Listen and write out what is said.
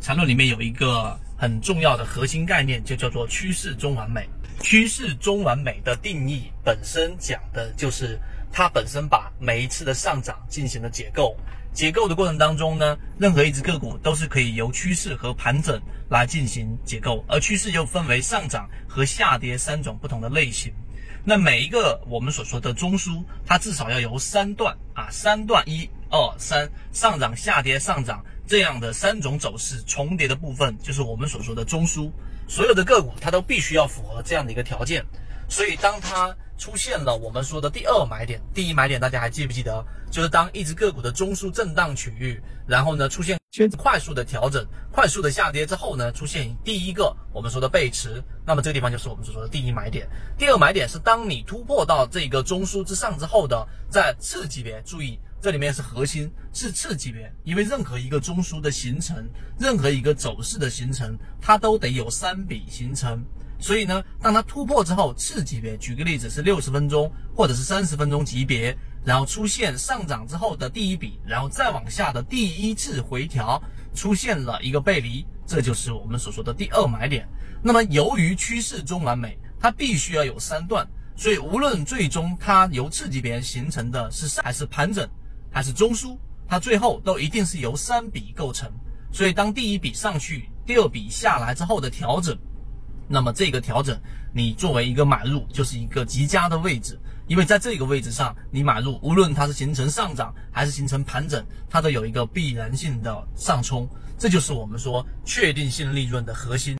缠论里面有一个很重要的核心概念，就叫做趋势中完美。趋势中完美的定义本身讲的就是它本身把每一次的上涨进行了解构。解构的过程当中呢，任何一只个股都是可以由趋势和盘整来进行解构，而趋势又分为上涨和下跌三种不同的类型。那每一个我们所说的中枢，它至少要由三段啊，三段一二三上涨、下跌、上涨这样的三种走势重叠的部分，就是我们所说的中枢。所有的个股它都必须要符合这样的一个条件。所以当它出现了我们说的第二买点，第一买点大家还记不记得？就是当一只个股的中枢震荡区域，然后呢出现快速的调整、快速的下跌之后呢，出现第一个我们说的背驰，那么这个地方就是我们所说的第一买点。第二买点是当你突破到这个中枢之上之后的，在次级别，注意这里面是核心是次级别，因为任何一个中枢的形成，任何一个走势的形成，它都得有三笔形成。所以呢，当它突破之后，次级别，举个例子是六十分钟或者是三十分钟级别，然后出现上涨之后的第一笔，然后再往下的第一次回调，出现了一个背离，这就是我们所说的第二买点。那么由于趋势中完美，它必须要有三段，所以无论最终它由次级别形成的是上还是盘整还是中枢，它最后都一定是由三笔构成。所以当第一笔上去，第二笔下来之后的调整。那么这个调整，你作为一个买入就是一个极佳的位置，因为在这个位置上你买入，无论它是形成上涨还是形成盘整，它都有一个必然性的上冲，这就是我们说确定性利润的核心。